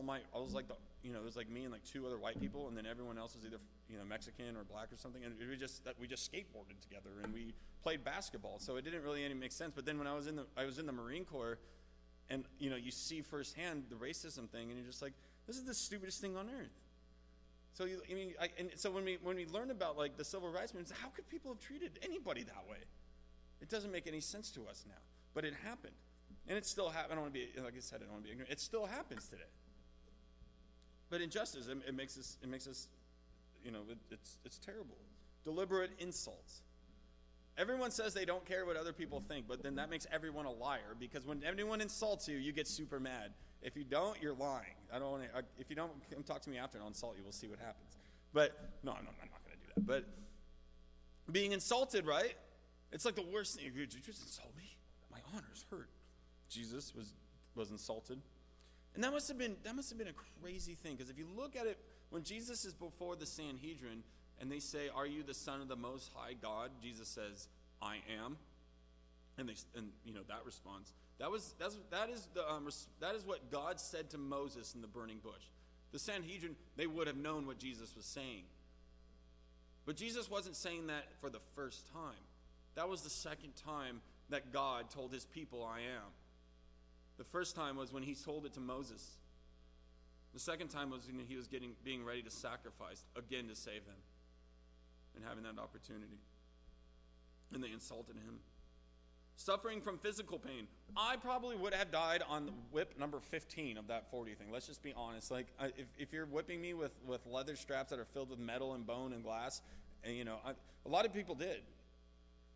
all my, I was like the, you know, it was like me and like two other white people, and then everyone else was either, you know, Mexican or black or something, and we just that we just skateboarded together and we played basketball. So it didn't really any make sense. But then when I was in the, I was in the Marine Corps, and you know, you see firsthand the racism thing, and you're just like, this is the stupidest thing on earth. So you, I mean, I, and so when we when we learn about like the civil rights movement, how could people have treated anybody that way? It doesn't make any sense to us now, but it happened. And it still happens. I don't want to be, like I said, I don't want to be ignorant. It still happens today. But injustice, it, it makes us, it makes us, you know, it, it's, it's terrible. Deliberate insults. Everyone says they don't care what other people think, but then that makes everyone a liar because when anyone insults you, you get super mad. If you don't, you're lying. I don't want to. If you don't come talk to me after and I'll insult you, we'll see what happens. But no, no I'm not going to do that. But being insulted, right? It's like the worst thing. Did you just insult me? My honor's hurt. Jesus was was insulted. And that must have been that must have been a crazy thing because if you look at it when Jesus is before the Sanhedrin and they say, "Are you the son of the most high God?" Jesus says, "I am." And they and you know that response. That was that's that is the um, that is what God said to Moses in the burning bush. The Sanhedrin they would have known what Jesus was saying. But Jesus wasn't saying that for the first time. That was the second time that God told his people, I am. The first time was when he told it to Moses. The second time was when he was getting, being ready to sacrifice again to save them and having that opportunity. And they insulted him. Suffering from physical pain. I probably would have died on the whip number 15 of that 40 thing. Let's just be honest. Like, if, if you're whipping me with, with leather straps that are filled with metal and bone and glass, and you know, I, a lot of people did.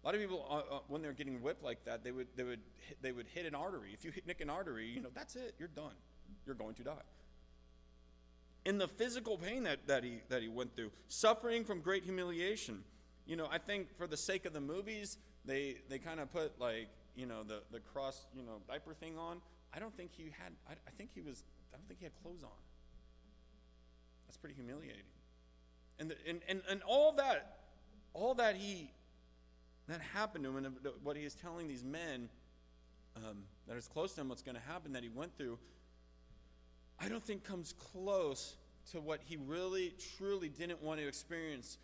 A lot of people, uh, uh, when they're getting whipped like that, they would they would hit, they would hit an artery. If you hit, nick an artery, you know that's it. You're done. You're going to die. In the physical pain that, that he that he went through, suffering from great humiliation. You know, I think for the sake of the movies, they they kind of put like you know the the cross you know diaper thing on. I don't think he had. I, I think he was. I don't think he had clothes on. That's pretty humiliating. And, the, and, and, and all that, all that he that happened to him, and what he is telling these men um, that is close to him, what's going to happen that he went through, I don't think comes close to what he really, truly didn't want to experience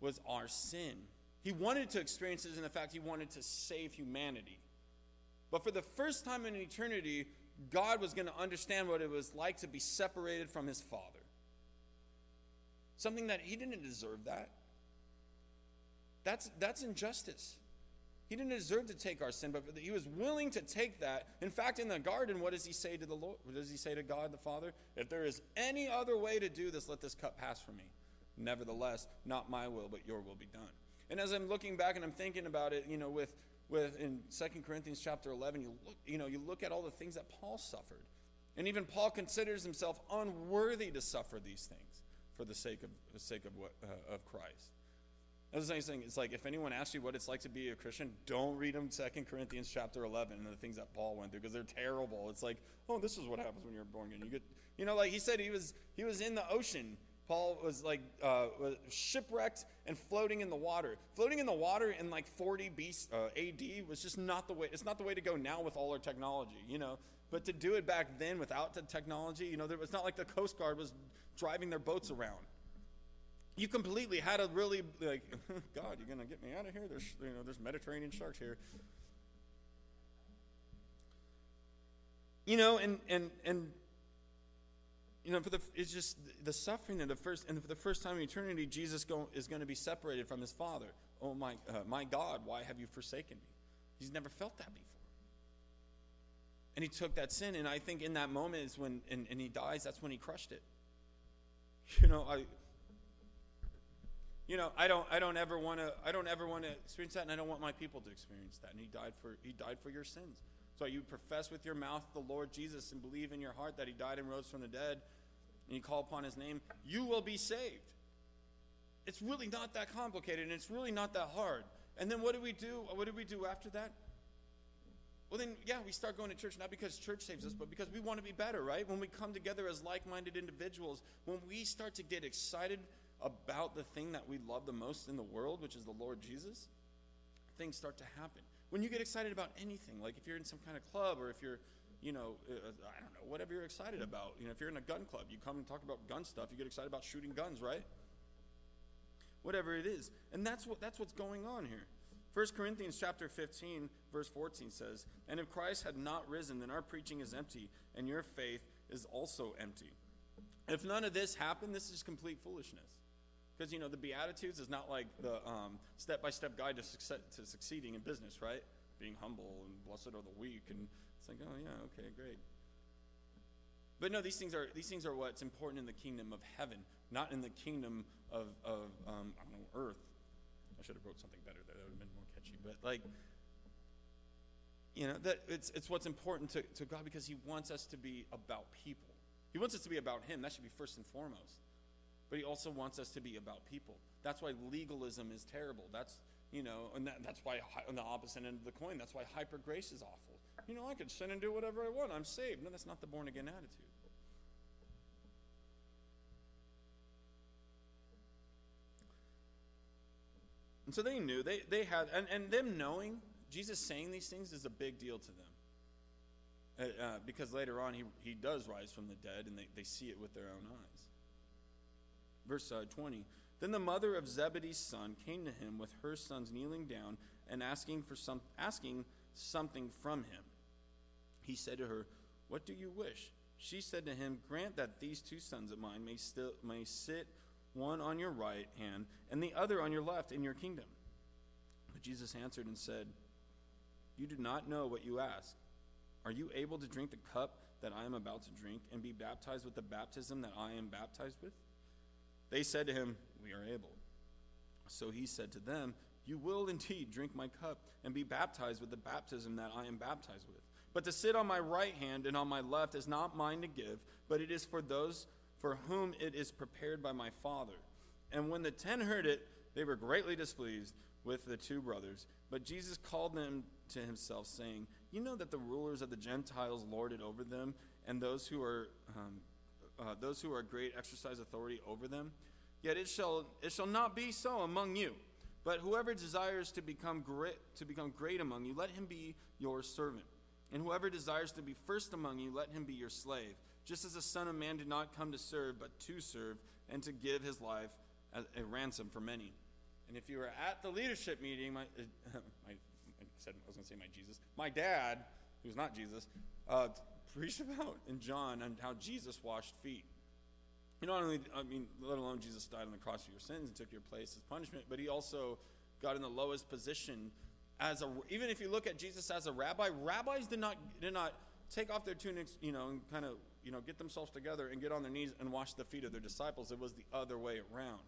was our sin. He wanted to experience it in the fact he wanted to save humanity. But for the first time in eternity, God was going to understand what it was like to be separated from his Father. Something that he didn't deserve that. That's, that's injustice. He didn't deserve to take our sin, but he was willing to take that. In fact, in the garden, what does he say to the Lord? What does he say to God the Father? If there is any other way to do this, let this cup pass from me. Nevertheless, not my will, but your will be done. And as I'm looking back and I'm thinking about it, you know, with with in 2 Corinthians chapter 11, you look, you know, you look at all the things that Paul suffered. And even Paul considers himself unworthy to suffer these things for the sake of the sake of what, uh, of Christ. That's the same thing. It's like if anyone asks you what it's like to be a Christian, don't read them Second Corinthians chapter 11 and the things that Paul went through because they're terrible. It's like, oh, this is what happens when you're born again. You get, you know, like he said, he was he was in the ocean. Paul was like uh, was shipwrecked and floating in the water. Floating in the water in like 40 BC, uh, AD was just not the way. It's not the way to go now with all our technology, you know. But to do it back then without the technology, you know, there was not like the Coast Guard was driving their boats around you completely had to really like god you're gonna get me out of here. There's you know there's mediterranean sharks here. You know and and and you know for the it's just the suffering of the first and for the first time in eternity jesus go, is going to be separated from his father. Oh my uh, my god why have you forsaken me? He's never felt that before. And he took that sin and i think in that moment is when and, and he dies that's when he crushed it. You know i you know, I don't, I don't ever want to, I don't ever want to experience that, and I don't want my people to experience that. And He died for, He died for your sins. So you profess with your mouth the Lord Jesus and believe in your heart that He died and rose from the dead, and you call upon His name, you will be saved. It's really not that complicated, and it's really not that hard. And then what do we do? What do we do after that? Well, then, yeah, we start going to church not because church saves us, but because we want to be better, right? When we come together as like minded individuals, when we start to get excited about the thing that we love the most in the world, which is the Lord Jesus, things start to happen. When you get excited about anything, like if you're in some kind of club or if you're, you know, uh, I don't know, whatever you're excited about. You know, if you're in a gun club, you come and talk about gun stuff, you get excited about shooting guns, right? Whatever it is. And that's what that's what's going on here. 1 Corinthians chapter 15 verse 14 says, "And if Christ had not risen, then our preaching is empty, and your faith is also empty." If none of this happened, this is complete foolishness. Because, you know, the Beatitudes is not like the step by step guide to, success, to succeeding in business, right? Being humble and blessed are the weak. And it's like, oh, yeah, okay, great. But no, these things are, these things are what's important in the kingdom of heaven, not in the kingdom of, of um, I don't know, earth. I should have wrote something better there. That would have been more catchy. But, like, you know, that it's, it's what's important to, to God because He wants us to be about people. He wants us to be about Him. That should be first and foremost. But He also wants us to be about people. That's why legalism is terrible. That's, you know, and that, that's why on the opposite end of the coin, that's why hyper grace is awful. You know, I can sin and do whatever I want. I'm saved. No, that's not the born again attitude. And so they knew, they, they had, and, and them knowing, Jesus saying these things is a big deal to them. Uh, uh, because later on he, he does rise from the dead and they, they see it with their own eyes. Verse uh, 20 Then the mother of Zebedee's son came to him with her sons kneeling down and asking, for some, asking something from him. He said to her, What do you wish? She said to him, Grant that these two sons of mine may, still, may sit one on your right hand and the other on your left in your kingdom. But Jesus answered and said, You do not know what you ask. Are you able to drink the cup that I am about to drink and be baptized with the baptism that I am baptized with? They said to him, We are able. So he said to them, You will indeed drink my cup and be baptized with the baptism that I am baptized with. But to sit on my right hand and on my left is not mine to give, but it is for those for whom it is prepared by my Father. And when the ten heard it, they were greatly displeased with the two brothers. But Jesus called them to himself, saying, You know that the rulers of the Gentiles lord it over them, and those who are um, uh, those who are great exercise authority over them. Yet it shall it shall not be so among you. But whoever desires to become great to become great among you, let him be your servant. And whoever desires to be first among you, let him be your slave. Just as the Son of Man did not come to serve, but to serve, and to give his life as a ransom for many. And if you were at the leadership meeting, my, uh, my I said I was going to say my Jesus, my dad, who's not Jesus, uh, preached about in John on how Jesus washed feet. You know, not only, I mean, let alone Jesus died on the cross for your sins and took your place as punishment, but he also got in the lowest position as a. Even if you look at Jesus as a rabbi, rabbis did not did not take off their tunics, you know, and kind of you know get themselves together and get on their knees and wash the feet of their disciples. It was the other way around.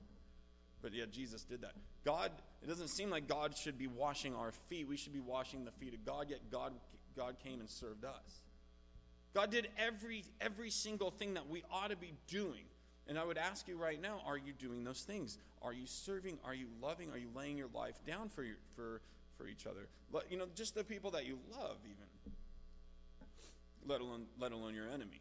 But yet Jesus did that. God, it doesn't seem like God should be washing our feet. We should be washing the feet of God, yet God, God came and served us. God did every, every single thing that we ought to be doing. And I would ask you right now are you doing those things? Are you serving? Are you loving? Are you laying your life down for, your, for, for each other? You know, just the people that you love, even, let alone, let alone your enemy.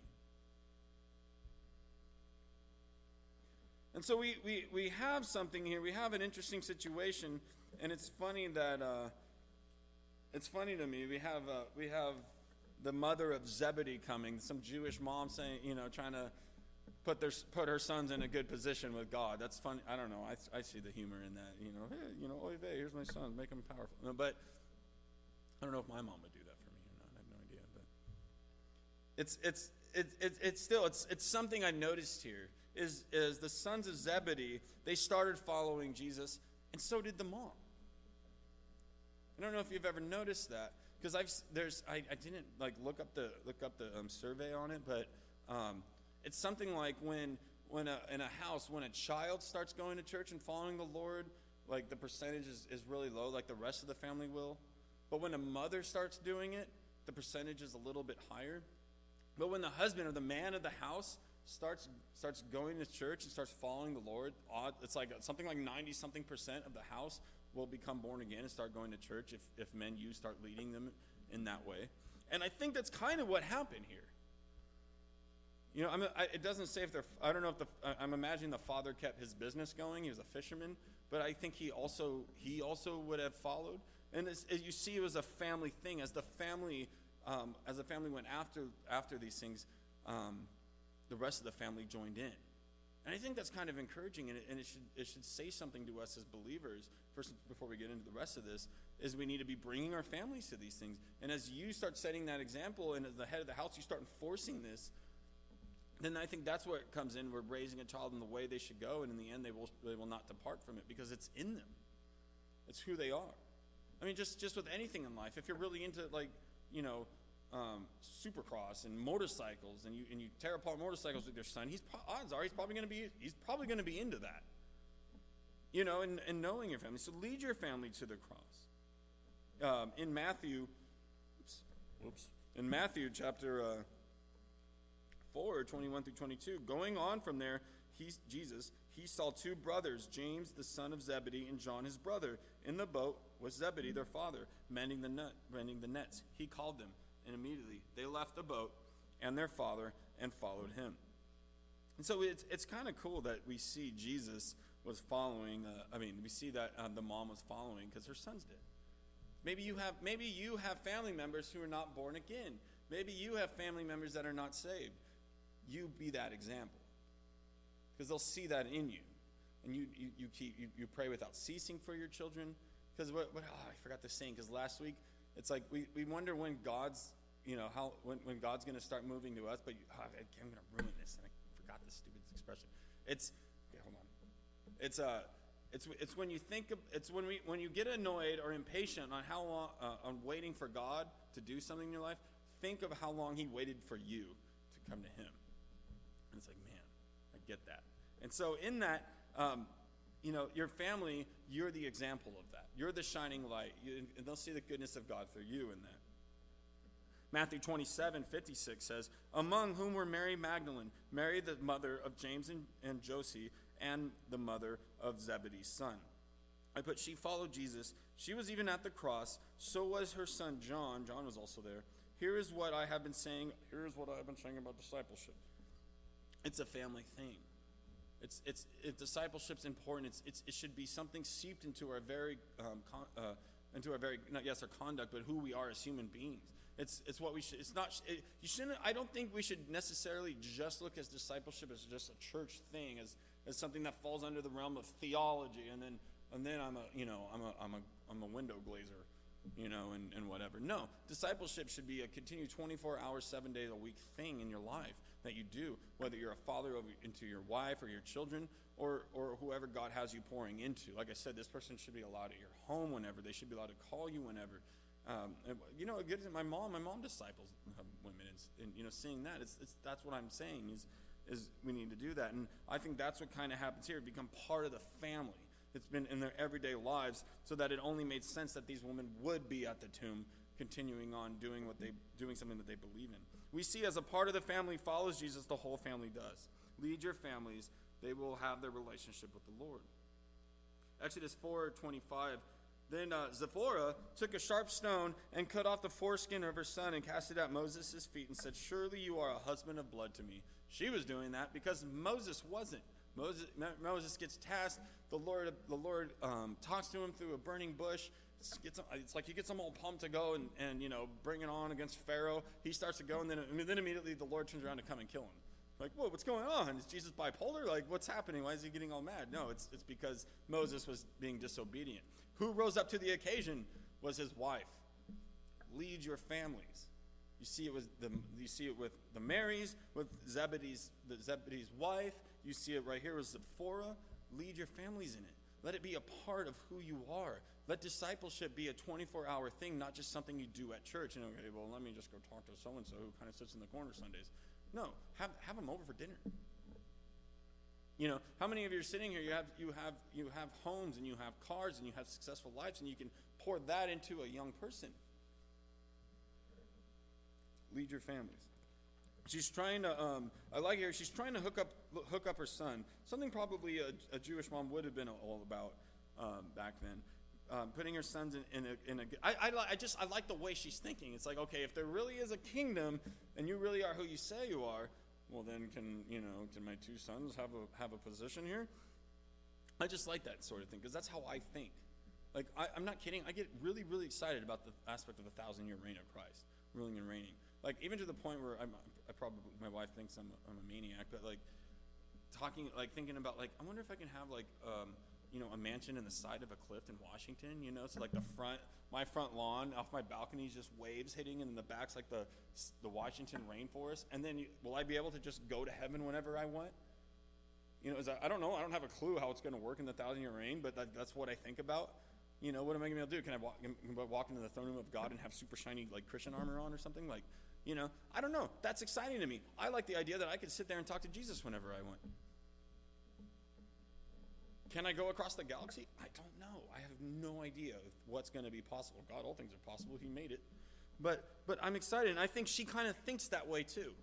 And so we, we, we have something here. We have an interesting situation, and it's funny that uh, it's funny to me. We have uh, we have the mother of Zebedee coming, some Jewish mom saying, you know, trying to put their put her sons in a good position with God. That's funny. I don't know. I, I see the humor in that. You know, hey, you know, oy vey, here's my son, make him powerful. No, but I don't know if my mom would do that for me or not. I have no idea. But it's it's it's it's, it's still it's it's something I noticed here is, is the sons of Zebedee, they started following Jesus, and so did the mom. I don't know if you've ever noticed that because I've there's I, I didn't like look up the look up the um, survey on it, but um, it's something like when when a, in a house when a child starts going to church and following the Lord, like the percentage is, is really low, like the rest of the family will. But when a mother starts doing it, the percentage is a little bit higher. But when the husband or the man of the house starts starts going to church and starts following the Lord, it's like something like 90 something percent of the house will become born again and start going to church if, if men you start leading them in that way. And I think that's kind of what happened here. You know, I mean, I, it doesn't say if they're, I don't know if the, I'm imagining the father kept his business going. He was a fisherman, but I think he also, he also would have followed. And as, as you see, it was a family thing. As the family um, as the family went after after these things, um, the rest of the family joined in. And I think that's kind of encouraging, and it, and it should it should say something to us as believers. First, before we get into the rest of this, is we need to be bringing our families to these things. And as you start setting that example, and as the head of the house, you start enforcing this. Then I think that's it comes in. We're raising a child in the way they should go, and in the end, they will they will not depart from it because it's in them. It's who they are. I mean, just just with anything in life, if you're really into like you know um, supercross and motorcycles, and you and you tear apart motorcycles with your son, he's odds are he's probably going to be he's probably going to be into that. You know, and, and knowing your family. So lead your family to the cross. Um, in Matthew, oops, whoops, in Matthew chapter uh, 4, 21 through 22, going on from there, he, Jesus, he saw two brothers, James the son of Zebedee and John his brother, in the boat with Zebedee their father, mending the net, mending the nets. He called them, and immediately they left the boat and their father and followed him. And so it's, it's kind of cool that we see Jesus was following. Uh, I mean, we see that uh, the mom was following because her sons did. Maybe you have maybe you have family members who are not born again. Maybe you have family members that are not saved. You be that example because they'll see that in you, and you you, you keep you, you pray without ceasing for your children. Because what, what oh, I forgot the saying. Because last week it's like we, we wonder when God's you know how when, when God's going to start moving to us. But you, oh, I'm going to ruin this, and I forgot this stupid expression. It's okay, hold on. It's uh, it's it's when you think of, it's when we when you get annoyed or impatient on how long uh, on waiting for God to do something in your life. Think of how long He waited for you to come to Him, and it's like, man, I get that. And so in that, um, you know, your family, you're the example of that. You're the shining light, you, and they'll see the goodness of God through you in that. Matthew 27, 56 says, Among whom were Mary Magdalene, Mary the mother of James and, and Joses, and the mother of Zebedee's son. I put, she followed Jesus. She was even at the cross. So was her son John. John was also there. Here is what I have been saying. Here is what I have been saying about discipleship. It's a family thing. It's, it's, it, discipleship's important. It's, it's, it should be something seeped into our very, um, con, uh, into our very, not yes, our conduct, but who we are as human beings. It's, it's what we should, it's not, it, you shouldn't, I don't think we should necessarily just look as discipleship as just a church thing, as, as something that falls under the realm of theology, and then, and then I'm a, you know, I'm a, I'm a, I'm a window glazer, you know, and, and whatever. No, discipleship should be a continued 24 hours, seven days a week thing in your life that you do, whether you're a father into your wife or your children or, or whoever God has you pouring into. Like I said, this person should be allowed at your home whenever. They should be allowed to call you whenever. Um, you know, my mom. My mom disciples women, and, and you know, seeing that, it's, it's, that's what I'm saying is, is we need to do that. And I think that's what kind of happens here. Become part of the family. It's been in their everyday lives, so that it only made sense that these women would be at the tomb, continuing on doing what they, doing something that they believe in. We see as a part of the family follows Jesus, the whole family does. Lead your families; they will have their relationship with the Lord. Exodus four twenty five. Then uh, took a sharp stone and cut off the foreskin of her son and cast it at Moses' feet and said, Surely you are a husband of blood to me. She was doing that because Moses wasn't. Moses, Moses gets tasked. The Lord, the Lord um, talks to him through a burning bush. It's, it's, like he gets them all pumped to go and, and you know bring it on against Pharaoh. He starts to go, and then, and then immediately the Lord turns around to come and kill him. Like, whoa, what's going on? Is Jesus bipolar? Like, what's happening? Why is he getting all mad? No, it's, it's because Moses was being disobedient. Who rose up to the occasion was his wife. Lead your families. You see it with the you see it with the Marys, with Zebedee's the Zebedee's wife. You see it right here with Zipporah. Lead your families in it. Let it be a part of who you are. Let discipleship be a 24 hour thing, not just something you do at church. And okay, well, let me just go talk to so and so who kind of sits in the corner Sundays. No, have, have them over for dinner. You know, how many of you are sitting here? You have you have you have homes and you have cars and you have successful lives and you can pour that into a young person. Lead your families. She's trying to. Um, I like her. She's trying to hook up hook up her son. Something probably a, a Jewish mom would have been all about um, back then. Um, putting her sons in, in a. In a I, I, I just I like the way she's thinking. It's like okay, if there really is a kingdom and you really are who you say you are, well then can you know can my two sons have a have a position here? I just like that sort of thing because that's how I think. Like I, I'm not kidding. I get really really excited about the aspect of the thousand year reign of Christ. ruling and reigning. Like even to the point where I'm, I probably my wife thinks I'm a, I'm a maniac, but like talking like thinking about like I wonder if I can have like um, you know a mansion in the side of a cliff in Washington. You know, so like the front my front lawn off my balcony is just waves hitting, and the back's like the the Washington rainforest. And then you, will I be able to just go to heaven whenever I want? You know, I, I don't know. I don't have a clue how it's going to work in the thousand year reign, but that, that's what I think about. You know, what am I going to be able to do? Can I walk, can I walk into the throne room of God and have super shiny like Christian armor on or something? Like, you know, I don't know. That's exciting to me. I like the idea that I could sit there and talk to Jesus whenever I want. Can I go across the galaxy? I don't know. I have no idea what's going to be possible. God, all things are possible. He made it. But but I'm excited, and I think she kind of thinks that way too.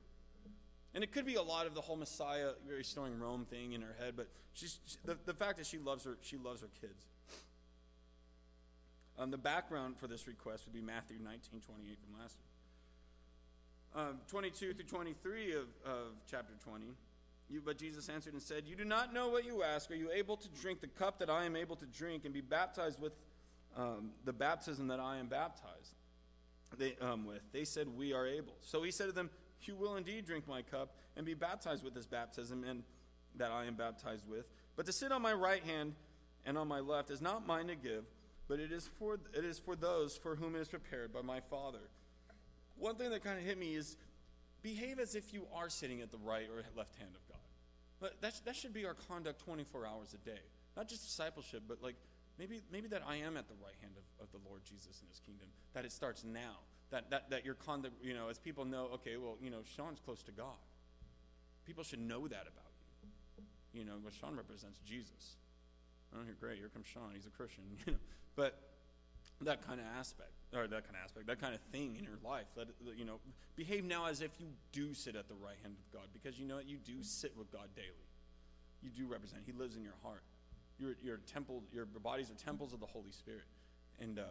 And it could be a lot of the whole Messiah restoring Rome thing in her head, but she's she, the, the fact that she loves her she loves her kids. Um, the background for this request would be Matthew 19, 28 from last week. Um, 22 through 23 of, of chapter 20. You, but Jesus answered and said, You do not know what you ask. Are you able to drink the cup that I am able to drink and be baptized with um, the baptism that I am baptized they, um, with? They said, We are able. So he said to them, You will indeed drink my cup and be baptized with this baptism and that I am baptized with. But to sit on my right hand and on my left is not mine to give, but it is for, it is for those for whom it is prepared by my Father. One thing that kind of hit me is behave as if you are sitting at the right or left hand of God. But that, that should be our conduct 24 hours a day. Not just discipleship, but like maybe, maybe that I am at the right hand of, of the Lord Jesus in his kingdom. That it starts now. That, that, that your conduct, you know, as people know, okay, well, you know, Sean's close to God. People should know that about you. You know, what Sean represents Jesus. Oh, here, great, here comes Sean. He's a Christian. You know, but that kind of aspect, or that kind of aspect, that kind of thing in your life. It, you know, behave now as if you do sit at the right hand of God, because you know you do sit with God daily. You do represent. He lives in your heart. Your your temple, your bodies are temples of the Holy Spirit, and uh,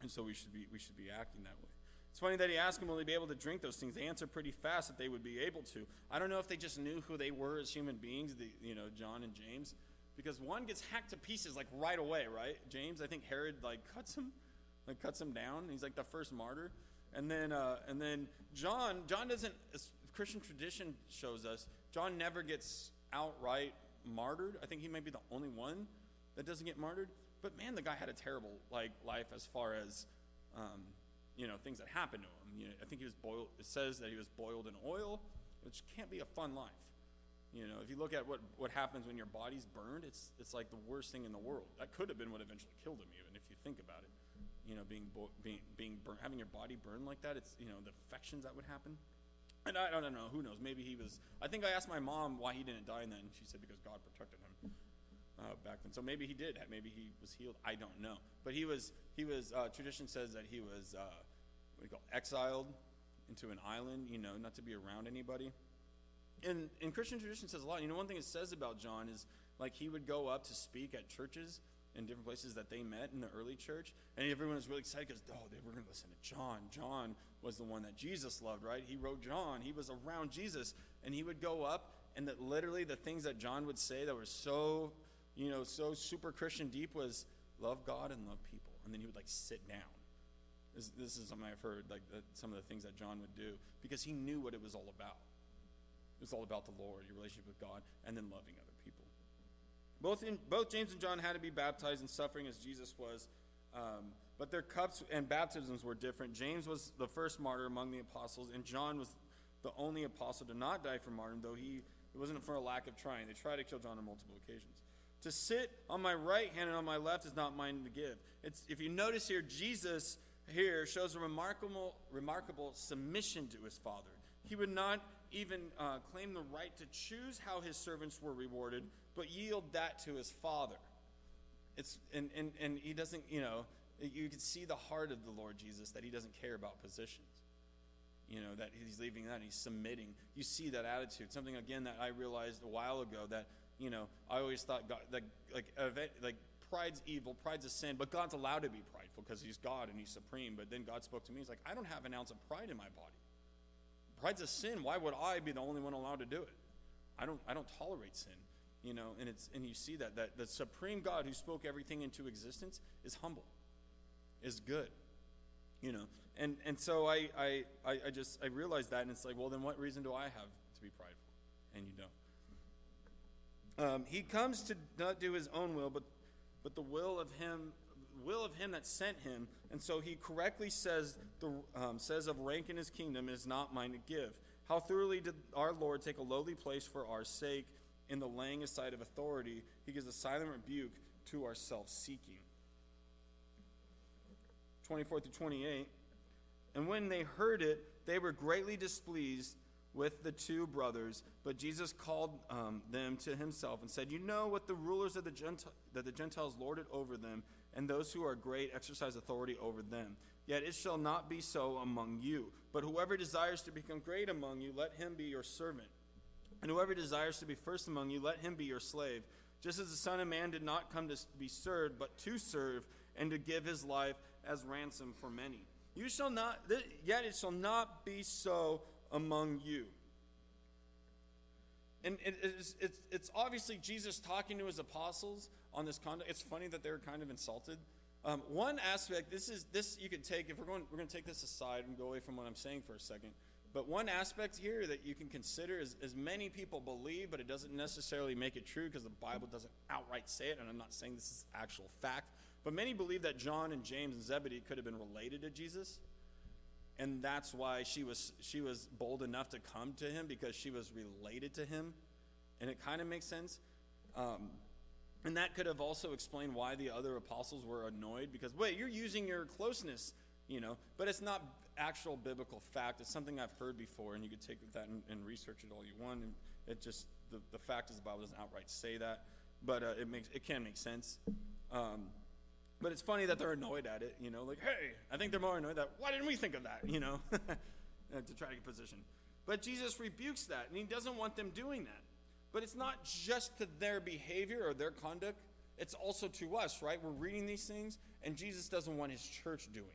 and so we should be we should be acting that way. It's funny that he asked them, will they be able to drink those things? They answer pretty fast that they would be able to. I don't know if they just knew who they were as human beings, the, you know, John and James because one gets hacked to pieces like right away, right? James, I think Herod like cuts him, like cuts him down. He's like the first martyr, and then uh, and then John, John doesn't. as Christian tradition shows us John never gets outright martyred. I think he might be the only one that doesn't get martyred. But man, the guy had a terrible like life as far as um, you know things that happened to him. You know, I think he was boiled. It says that he was boiled in oil, which can't be a fun life. You know, if you look at what, what happens when your body's burned, it's, it's like the worst thing in the world. That could have been what eventually killed him, even if you think about it. You know, being, being, being burned, having your body burned like that, it's, you know, the infections that would happen. And I, I don't know, who knows? Maybe he was. I think I asked my mom why he didn't die then. She said because God protected him uh, back then. So maybe he did. Maybe he was healed. I don't know. But he was, he was, uh, tradition says that he was, uh, what do you call, exiled into an island, you know, not to be around anybody and, and Christian tradition says a lot. You know, one thing it says about John is like he would go up to speak at churches in different places that they met in the early church, and everyone was really excited because oh, they were going to listen to John. John was the one that Jesus loved, right? He wrote John. He was around Jesus, and he would go up, and that literally the things that John would say that were so, you know, so super Christian deep was love God and love people, and then he would like sit down. This, this is something I've heard, like some of the things that John would do, because he knew what it was all about. It was all about the Lord, your relationship with God, and then loving other people. Both, in, both James and John had to be baptized in suffering as Jesus was, um, but their cups and baptisms were different. James was the first martyr among the apostles, and John was the only apostle to not die for martyrdom, though he it wasn't for a lack of trying. They tried to kill John on multiple occasions. To sit on my right hand and on my left is not mine to give. It's, if you notice here, Jesus here shows a remarkable, remarkable submission to his Father. He would not even uh, claim the right to choose how his servants were rewarded, but yield that to his father. It's, and, and, and he doesn't, you know, you can see the heart of the Lord Jesus that he doesn't care about positions. You know, that he's leaving that and he's submitting. You see that attitude. Something, again, that I realized a while ago that, you know, I always thought God, that, like, like, pride's evil, pride's a sin, but God's allowed to be prideful because he's God and he's supreme. But then God spoke to me. He's like, I don't have an ounce of pride in my body. Pride's a sin. Why would I be the only one allowed to do it? I don't, I don't tolerate sin. You know, and it's and you see that that the supreme God who spoke everything into existence is humble, is good. You know, and and so I I I just I realized that, and it's like, well, then what reason do I have to be prideful? And you don't. Um, he comes to not do his own will, but but the will of him will of him that sent him and so he correctly says the um, says of rank in his kingdom is not mine to give how thoroughly did our lord take a lowly place for our sake in the laying aside of authority he gives a silent rebuke to our self-seeking 24 through 28 and when they heard it they were greatly displeased with the two brothers, but Jesus called um, them to himself and said, You know what the rulers of the Gentiles, that the Gentiles lord it over them, and those who are great exercise authority over them. Yet it shall not be so among you. But whoever desires to become great among you, let him be your servant. And whoever desires to be first among you, let him be your slave. Just as the Son of Man did not come to be served, but to serve, and to give his life as ransom for many. You shall not, yet it shall not be so among you. And it's, it's, it's obviously Jesus talking to his apostles on this conduct. It's funny that they're kind of insulted. Um, one aspect, this is this you could take if we're going we're going to take this aside and go away from what I'm saying for a second. But one aspect here that you can consider is as many people believe, but it doesn't necessarily make it true because the Bible doesn't outright say it, and I'm not saying this is actual fact. But many believe that John and James and Zebedee could have been related to Jesus and that's why she was she was bold enough to come to him because she was related to him and it kind of makes sense um, and that could have also explained why the other apostles were annoyed because wait you're using your closeness you know but it's not actual biblical fact it's something i've heard before and you could take that and, and research it all you want and it just the, the fact is the bible doesn't outright say that but uh, it makes it can make sense um, but it's funny that they're annoyed at it, you know, like, hey, I think they're more annoyed that, why didn't we think of that, you know, to try to get position. But Jesus rebukes that, and he doesn't want them doing that. But it's not just to their behavior or their conduct, it's also to us, right? We're reading these things, and Jesus doesn't want his church doing.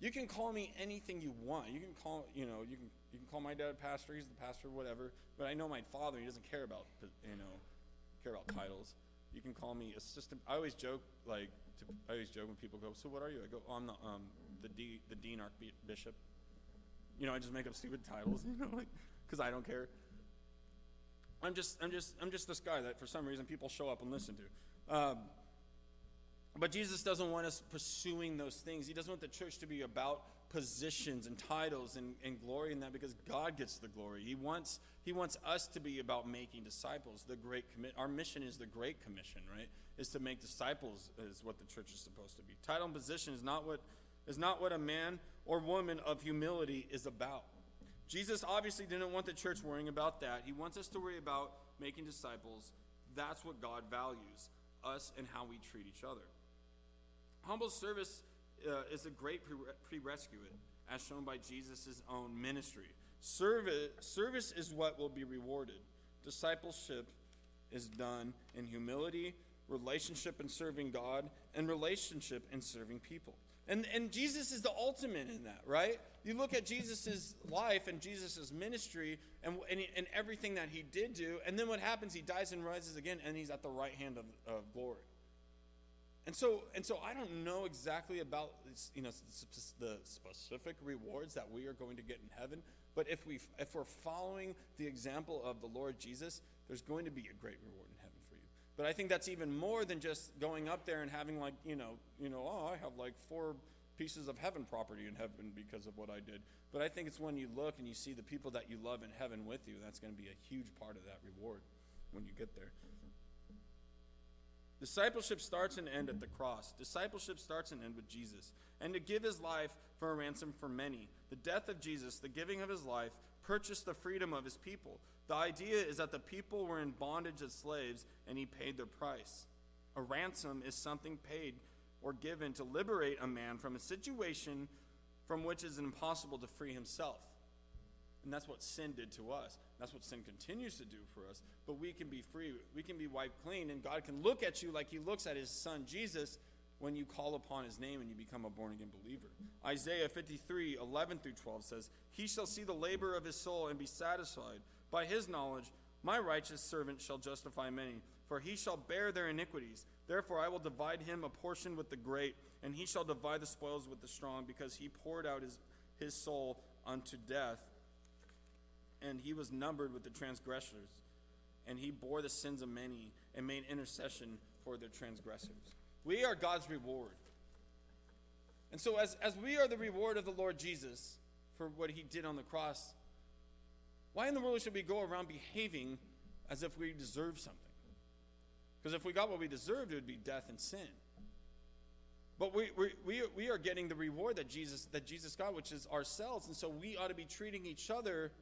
You can call me anything you want. You can call, you know, you can you can call my dad pastor. He's the pastor, whatever. But I know my father. He doesn't care about, you know, care about titles. You can call me assistant. I always joke, like, to, I always joke when people go, "So what are you?" I go, oh, "I'm the um, the D, the dean archbishop." You know, I just make up stupid titles, you know, like because I don't care. I'm just, I'm just, I'm just this guy that for some reason people show up and listen to. Um, but Jesus doesn't want us pursuing those things. He doesn't want the church to be about positions and titles and, and glory in that because God gets the glory. He wants he wants us to be about making disciples. The great commit our mission is the great commission, right? Is to make disciples is what the church is supposed to be. Title and position is not what is not what a man or woman of humility is about. Jesus obviously didn't want the church worrying about that. He wants us to worry about making disciples. That's what God values, us and how we treat each other. Humble service uh, is a great prerequisite, as shown by Jesus' own ministry. Service, service is what will be rewarded. Discipleship is done in humility, relationship in serving God, and relationship in serving people. And, and Jesus is the ultimate in that, right? You look at Jesus' life and Jesus' ministry and, and, and, everything that he did do, and then what happens? He dies and rises again, and he's at the right hand of, of glory. And so, and so I don't know exactly about you know the specific rewards that we are going to get in heaven, but if we if we're following the example of the Lord Jesus, there's going to be a great reward in heaven for you. But I think that's even more than just going up there and having like you know you know oh I have like four pieces of heaven property in heaven because of what I did. But I think it's when you look and you see the people that you love in heaven with you, that's going to be a huge part of that reward when you get there. Discipleship starts and ends at the cross. Discipleship starts and ends with Jesus. And to give his life for a ransom for many. The death of Jesus, the giving of his life, purchased the freedom of his people. The idea is that the people were in bondage as slaves and he paid their price. A ransom is something paid or given to liberate a man from a situation from which it is impossible to free himself. And that's what sin did to us. That's what sin continues to do for us. But we can be free. We can be wiped clean. And God can look at you like He looks at His Son Jesus when you call upon His name and you become a born again believer. Isaiah 53 11 through 12 says, He shall see the labor of His soul and be satisfied. By His knowledge, My righteous servant shall justify many, for he shall bear their iniquities. Therefore I will divide him a portion with the great, and he shall divide the spoils with the strong, because he poured out his, his soul unto death, and he was numbered with the transgressors. And he bore the sins of many, and made intercession for their transgressors. We are God's reward. And so, as, as we are the reward of the Lord Jesus for what he did on the cross, why in the world should we go around behaving as if we deserve something? Because if we got what we deserved, it would be death and sin. But we, we, we, we are getting the reward that Jesus, that Jesus got, which is ourselves. And so we ought to be treating each other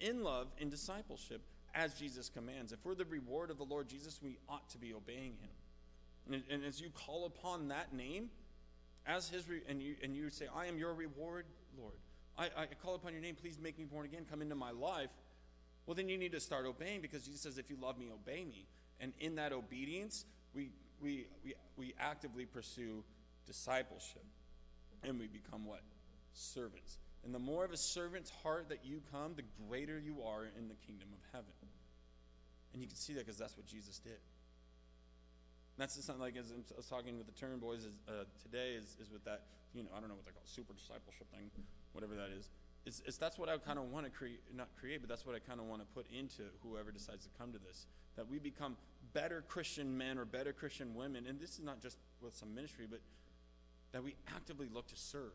in love, in discipleship, as Jesus commands. If we're the reward of the Lord Jesus, we ought to be obeying him. And, and as you call upon that name, as his re- and you and you say, I am your reward, Lord. I, I call upon your name, please make me born again, come into my life. Well, then you need to start obeying because Jesus says, if you love me, obey me. And in that obedience, we, we, we, we actively pursue discipleship. And we become what? Servants. And the more of a servant's heart that you come, the greater you are in the kingdom of heaven. And you can see that because that's what Jesus did. And that's something like as I was talking with the Turn boys is, uh, today is, is with that, you know, I don't know what they call super discipleship thing, whatever that is. It's, it's that's what I kind of want to create, not create, but that's what I kind of want to put into whoever decides to come to this. That we become better Christian men or better Christian women. And this is not just with some ministry, but that we actively look to serve,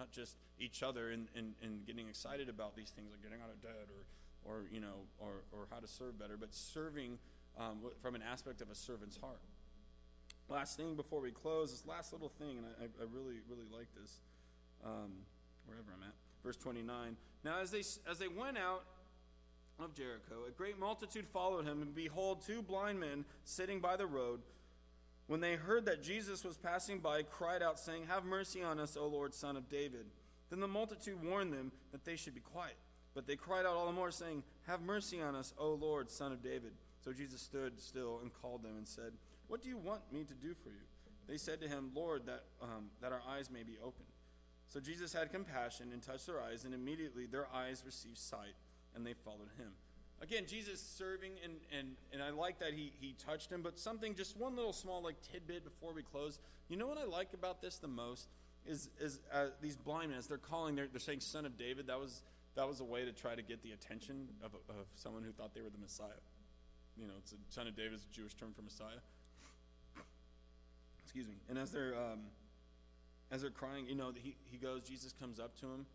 not just each other and, and, and getting excited about these things like getting out of debt or, or you know, or, or how to serve better, but serving um, from an aspect of a servant's heart. Last thing before we close, this last little thing, and I, I really, really like this, um, wherever I'm at. Verse 29. Now, as they, as they went out of Jericho, a great multitude followed him, and behold, two blind men sitting by the road, when they heard that Jesus was passing by, cried out, saying, Have mercy on us, O Lord, son of David. Then the multitude warned them that they should be quiet. But they cried out all the more, saying, Have mercy on us, O Lord, son of David. So Jesus stood still and called them and said, What do you want me to do for you? They said to him, Lord, that, um, that our eyes may be opened. So Jesus had compassion and touched their eyes, and immediately their eyes received sight, and they followed him. Again, Jesus serving, and, and, and I like that he, he touched him, but something, just one little small like tidbit before we close. You know what I like about this the most? Is, is uh, these blind men, as they're calling, they're, they're saying son of David. That was, that was a way to try to get the attention of, of someone who thought they were the Messiah. You know, it's a son of David is a Jewish term for Messiah. Excuse me. And as they're um, as they're crying, you know, he, he goes, Jesus comes up to him.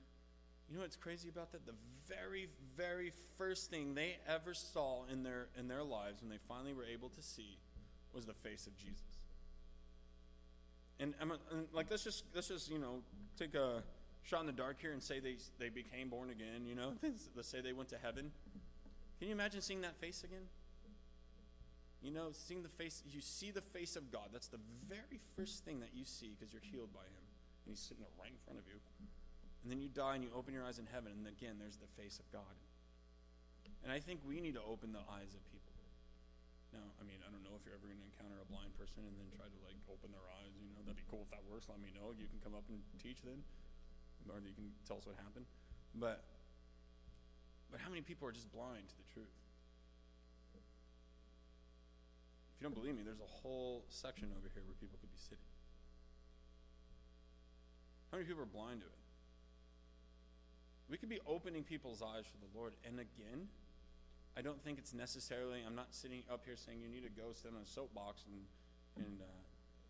You know what's crazy about that? The very, very first thing they ever saw in their in their lives when they finally were able to see was the face of Jesus. And, and like let's just let's just you know take a shot in the dark here and say they they became born again. You know, let's say they went to heaven. Can you imagine seeing that face again? You know, seeing the face, you see the face of God. That's the very first thing that you see because you're healed by Him. And He's sitting right in front of you. And then you die and you open your eyes in heaven, and again, there's the face of God. And I think we need to open the eyes of people. Now, I mean, I don't know if you're ever going to encounter a blind person and then try to like open their eyes. You know, that'd be cool if that works. Let me know. You can come up and teach then, or you can tell us what happened. But, but how many people are just blind to the truth? If you don't believe me, there's a whole section over here where people could be sitting. How many people are blind to it? We could be opening people's eyes for the Lord. And again, I don't think it's necessarily, I'm not sitting up here saying you need to go sit on a soapbox in, in uh,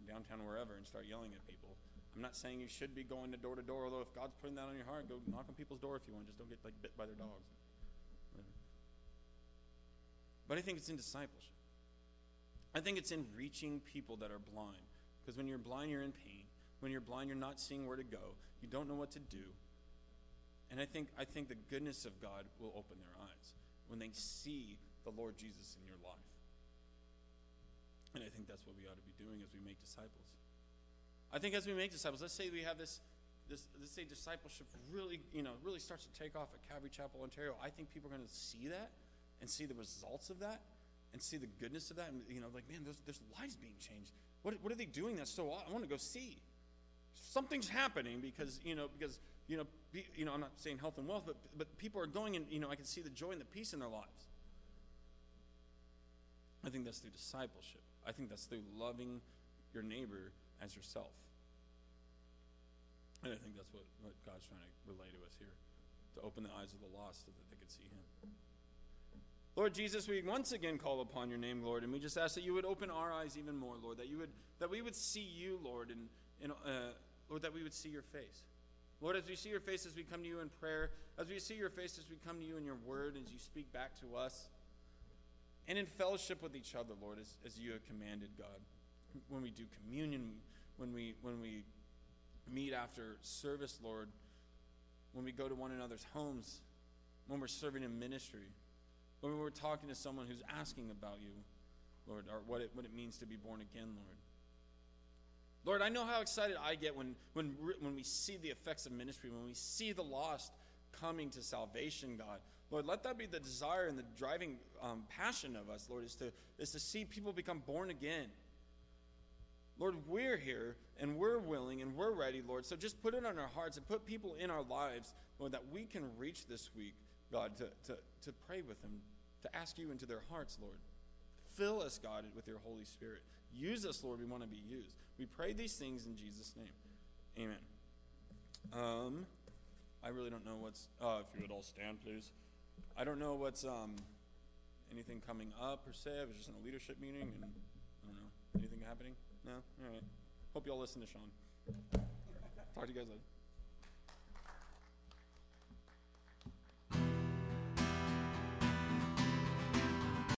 downtown wherever and start yelling at people. I'm not saying you should be going to door to door, although if God's putting that on your heart, go knock on people's door if you want. Just don't get like bit by their dogs. But I think it's in discipleship. I think it's in reaching people that are blind. Because when you're blind, you're in pain. When you're blind, you're not seeing where to go. You don't know what to do. And I think, I think the goodness of God will open their eyes when they see the Lord Jesus in your life. And I think that's what we ought to be doing as we make disciples. I think as we make disciples, let's say we have this, this let's say discipleship really, you know, really starts to take off at Calvary Chapel, Ontario. I think people are going to see that and see the results of that and see the goodness of that. And, you know, like, man, there's, there's lives being changed. What, what are they doing that's so I want to go see. Something's happening because, you know, because, you know, be, you know, I'm not saying health and wealth, but, but people are going and, you know, I can see the joy and the peace in their lives. I think that's through discipleship. I think that's through loving your neighbor as yourself. And I think that's what, what God's trying to relay to us here to open the eyes of the lost so that they could see Him. Lord Jesus, we once again call upon your name, Lord, and we just ask that you would open our eyes even more, Lord, that you would that we would see you, Lord, and, and Lord, that we would see your face. Lord, as we see your face as we come to you in prayer, as we see your face as we come to you in your word, as you speak back to us, and in fellowship with each other, Lord, as, as you have commanded, God. When we do communion, when we when we meet after service, Lord, when we go to one another's homes, when we're serving in ministry, when we're talking to someone who's asking about you, Lord, or what it, what it means to be born again, Lord. Lord, I know how excited I get when, when, when we see the effects of ministry, when we see the lost coming to salvation, God. Lord, let that be the desire and the driving um, passion of us, Lord, is to, is to see people become born again. Lord, we're here and we're willing and we're ready, Lord. So just put it on our hearts and put people in our lives, Lord, that we can reach this week, God, to, to, to pray with them, to ask you into their hearts, Lord. Fill us, God, with your Holy Spirit. Use us, Lord. We want to be used. We pray these things in Jesus' name. Amen. Um, I really don't know what's. Uh, if you would all stand, please. I don't know what's um, anything coming up per se. I was just in a leadership meeting, and I don't know anything happening. No, all right. Hope you all listen to Sean. Talk to you guys later.